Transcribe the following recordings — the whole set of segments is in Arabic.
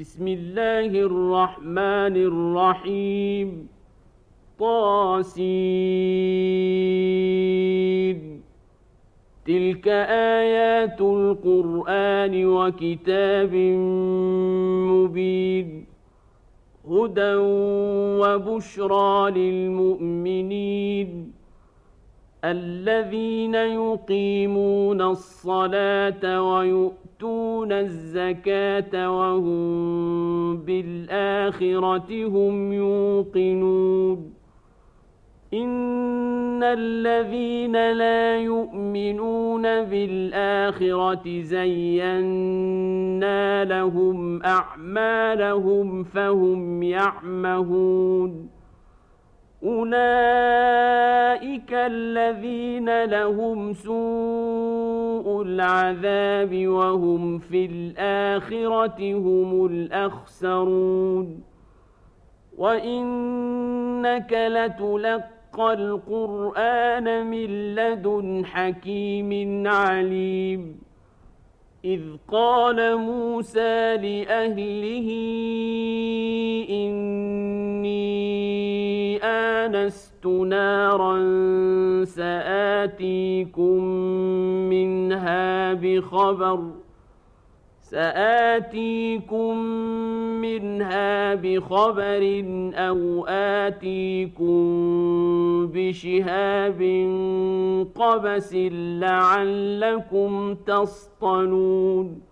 بسم الله الرحمن الرحيم. طاسين تلك آيات القرآن وكتاب مبين. هدى وبشرى للمؤمنين. الذين يقيمون الصلاة ويؤتون الزكاة وهم بالآخرة هم يوقنون. إن الذين لا يؤمنون بالآخرة زينا لهم أعمالهم فهم يعمهون. أولئك الذين لهم سوء العذاب وهم في الآخرة هم الأخسرون وإنك لتلقى القرآن من لدن حكيم عليم إذ قال موسى لأهله إني آنست نارا سآتيكم منها بخبر سآتيكم منها بخبر أو آتيكم بشهاب قبس لعلكم تصطلون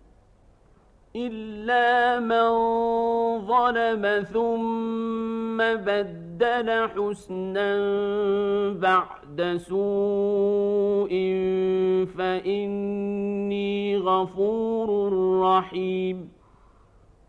إلا من ظلم ثم بدل حسنا بعد سوء فإني غفور رحيم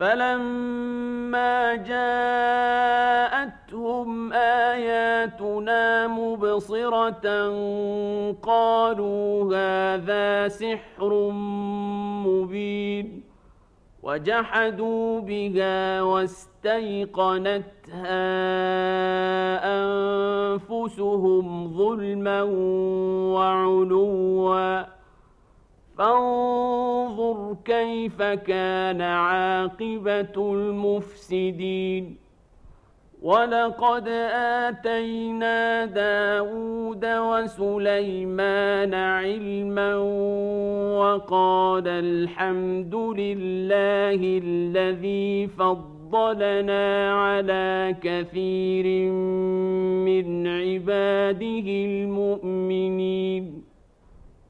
فلما جاءتهم آياتنا مبصرة قالوا هذا سحر مبين وجحدوا بها واستيقنتها أنفسهم ظلما وعلوا فانظر كيف كان عاقبة المفسدين. ولقد آتينا داود وسليمان علما وقال الحمد لله الذي فضلنا على كثير من عباده المؤمنين.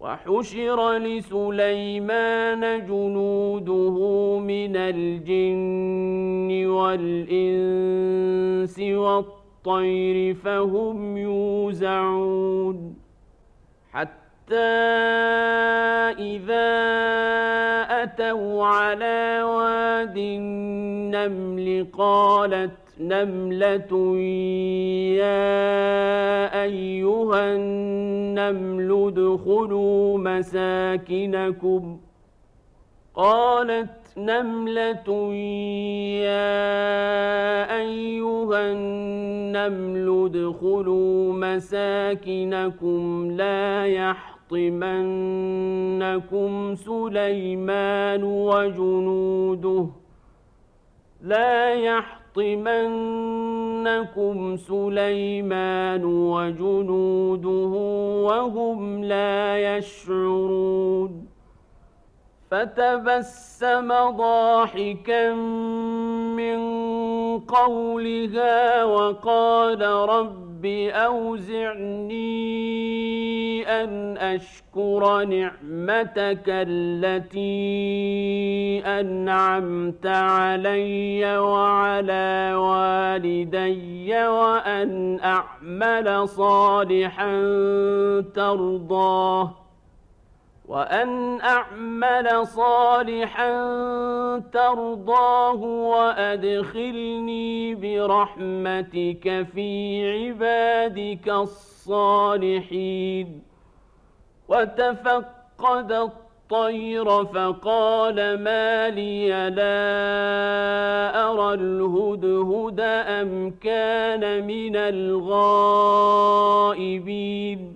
وحشر لسليمان جنوده من الجن والإنس والطير الطير فهم يوزعون حتى إذا أتوا على واد النمل قالت نملة يا أيها النمل ادخلوا مساكنكم. قالت نملة يا أيها النمل ادخلوا مساكنكم. لا يحطمنكم سليمان وجنوده. لا يحطمنكم سليمان وجنوده وهم لا يشعرون. فتبسم ضاحكا من قولها وقال رب أوزعني أن أشكر نعمتك التي أنعمت علي وعلى والدي وأن أعمل صالحا ترضاه وأن أعمل صالحا ترضاه وأدخلني برحمتك في عبادك الصالحين وتفقد الطير فقال ما لي لا أرى الهدهد أم كان من الغائبين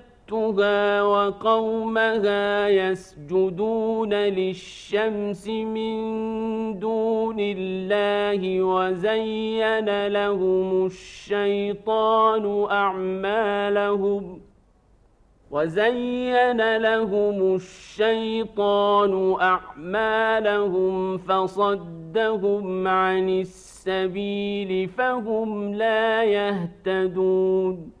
وجدتها وقومها يسجدون للشمس من دون الله وزين لهم الشيطان أعمالهم وزين لهم الشيطان أعمالهم فصدهم عن السبيل فهم لا يهتدون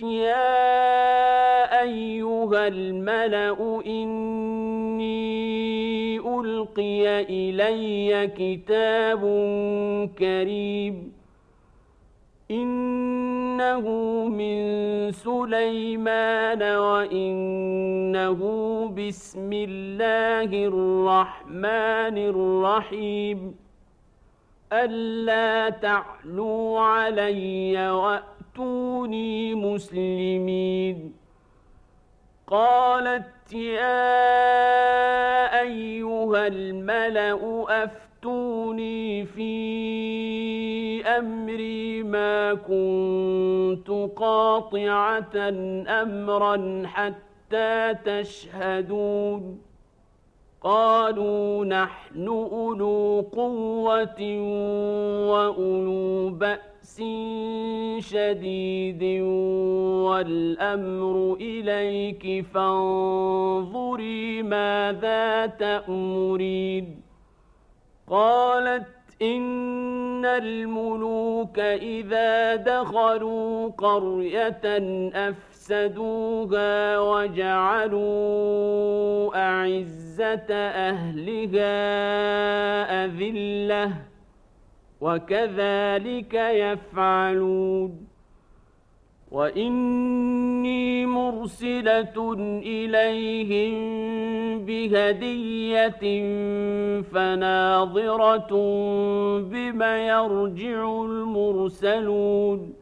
يا أيها الملأ إني ألقي إلي كتاب كريم إنه من سليمان وإنه بسم الله الرحمن الرحيم ألا تعلوا علي وأتوني مسلمين. قالت يا أيها الملأ أفتوني في أمري ما كنت قاطعة أمرا حتى تشهدون. قالوا نحن أولو قوة وأولو بأس شديد والأمر إليك فانظري ماذا تأمرين قالت إن الملوك إذا دخلوا قرية أفسدوها وجعلوا أعزة أهلها أذلة وكذلك يفعلون. وإني مرسلة إليهم بهدية فناظرة بما يرجع المرسلون.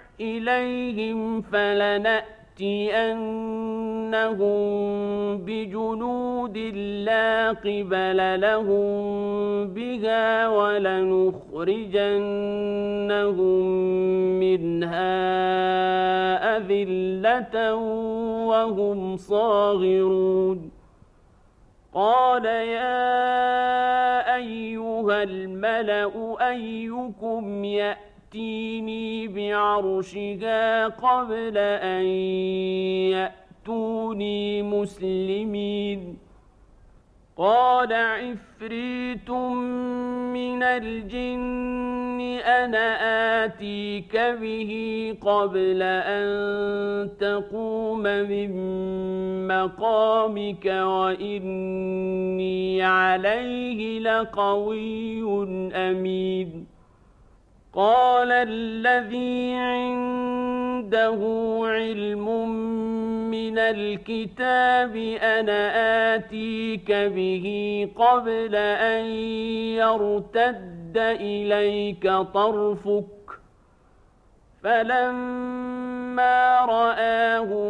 إليهم فلنأتينهم بجنود لا قبل لهم بها ولنخرجنهم منها أذلة وهم صاغرون. قال يا أيها الملأ أيكم يأتي يأتيني بعرشها قبل أن يأتوني مسلمين. قال عفريت من الجن أنا آتيك به قبل أن تقوم من مقامك وإني عليه لقوي أمين. قال الذي عنده علم من الكتاب أنا آتيك به قبل أن يرتد إليك طرفك فلما رآه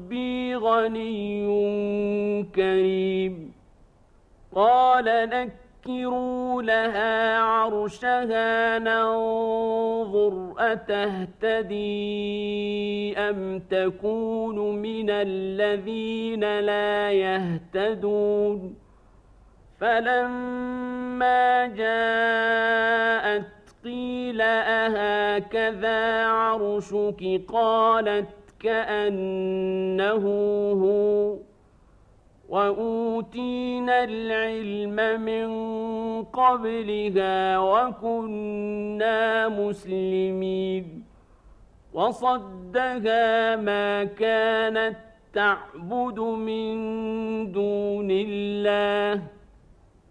غني كريم. قال لك سكروا لها عرشها ننظر أتهتدي أم تكون من الذين لا يهتدون. فلما جاءت قيل أهكذا عرشك؟ قالت كأنه هو وأوتينا العلم من قبلها وكنا مسلمين وصدها ما كانت تعبد من دون الله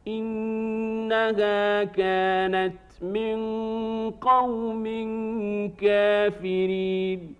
إنها كانت من قوم كافرين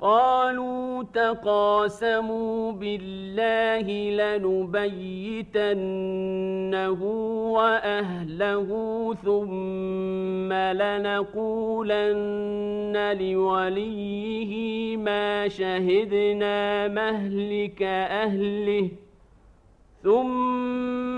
قالوا تقاسموا بالله لنبيتنه وأهله ثم لنقولن لوليه ما شهدنا مهلك أهله ثم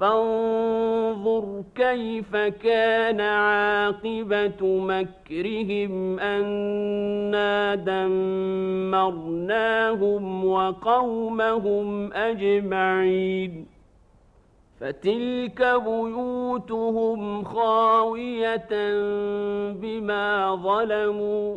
فانظر كيف كان عاقبة مكرهم أنا دمرناهم وقومهم أجمعين فتلك بيوتهم خاوية بما ظلموا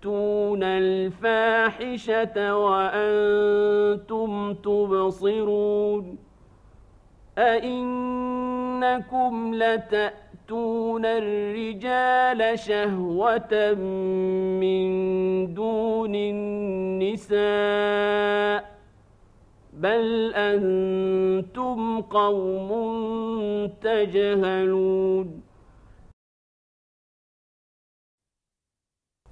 أتأتون الفاحشة وأنتم تبصرون أئنكم لتأتون الرجال شهوة من دون النساء بل أنتم قوم تجهلون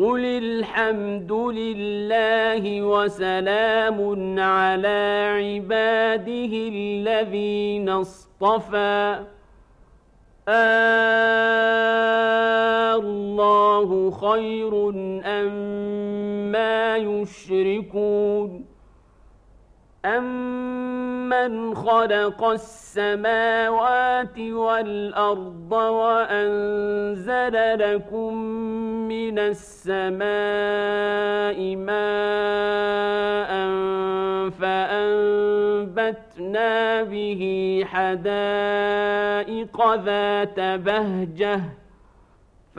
قل الحمد لله وسلام على عباده الذين اصطفى. الله خير أم ما يشركون. أمن خلق السماوات والأرض وأنزل لكم من السماء ماء فأنبتنا به حدائق ذات بهجة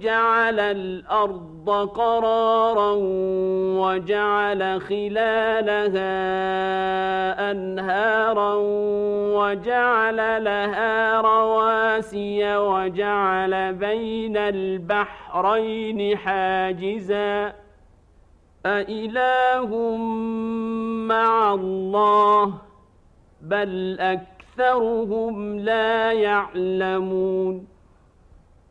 جعل الأرض قرارا وجعل خلالها أنهارا وجعل لها رواسي وجعل بين البحرين حاجزاً أإله مع الله بل أكثرهم لا يعلمون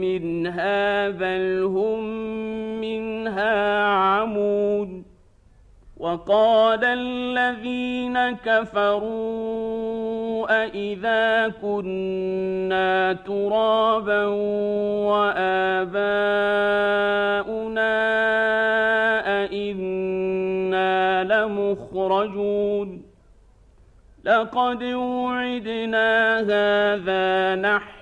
منها بل هم منها عمود وقال الذين كفروا أإذا كنا ترابا وآباؤنا مخرجون لقد وعدنا هذا نحن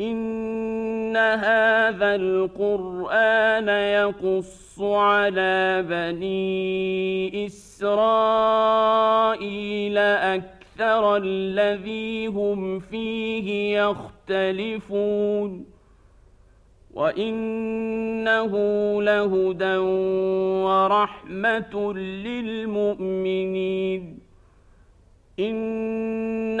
إن هذا القرآن يقص على بني إسرائيل أكثر الذي هم فيه يختلفون. وإنه لهدى ورحمة للمؤمنين. إن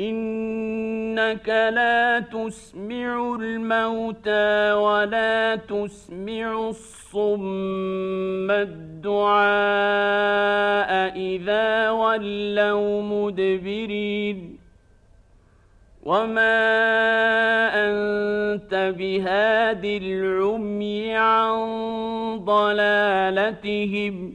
انك لا تسمع الموتى ولا تسمع الصم الدعاء اذا ولوا مدبرين وما انت بهاد العمي عن ضلالتهم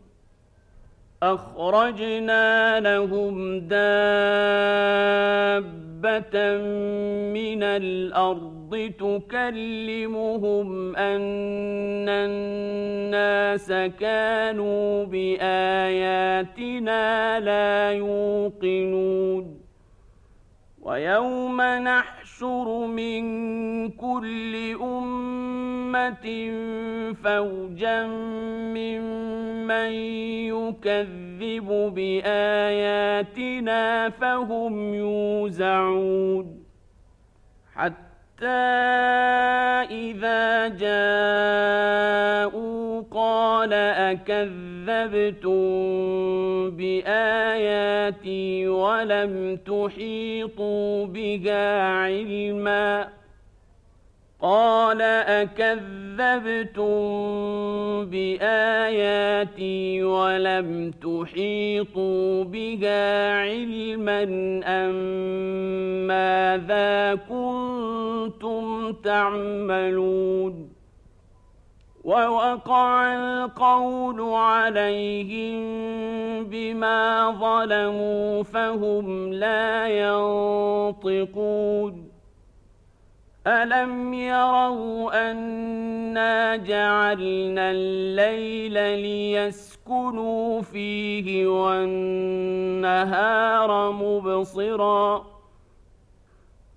أخرجنا لهم دابة من الأرض تكلمهم أن الناس كانوا بآياتنا لا يوقنون. ويوم نحشر من كل أمة فوجا ممن يكذب بآياتنا فهم يوزعون. حتى إذا جاءوا قال أكذبتم بآياتي ولم تحيطوا بها علما قال أكذبتم بآياتي ولم تحيطوا بها علما أم ماذا كنتم تعملون ووقع القول عليهم بما ظلموا فهم لا ينطقون. ألم يروا أنا جعلنا الليل ليسكنوا فيه والنهار مبصراً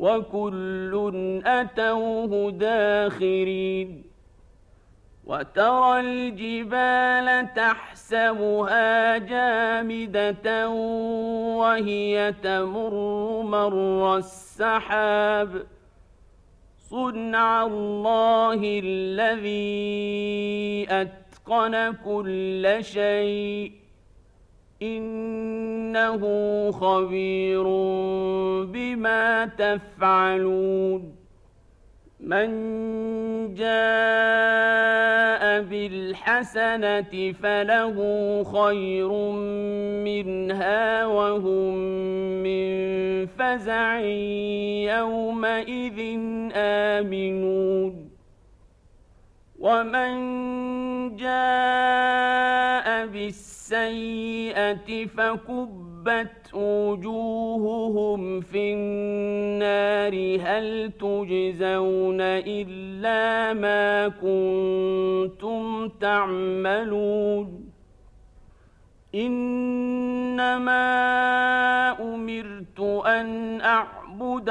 وكل أتوه داخرين وترى الجبال تحسبها جامدة وهي تمر مر السحاب صنع الله الذي أتقن كل شيء إنه خبير بما تفعلون. من جاء بالحسنة فله خير منها وهم من فزع يومئذ آمنون. ومن جاء بالسنة السيئة فكبت وجوههم في النار هل تجزون إلا ما كنتم تعملون إنما أمر أمرت أن أعبد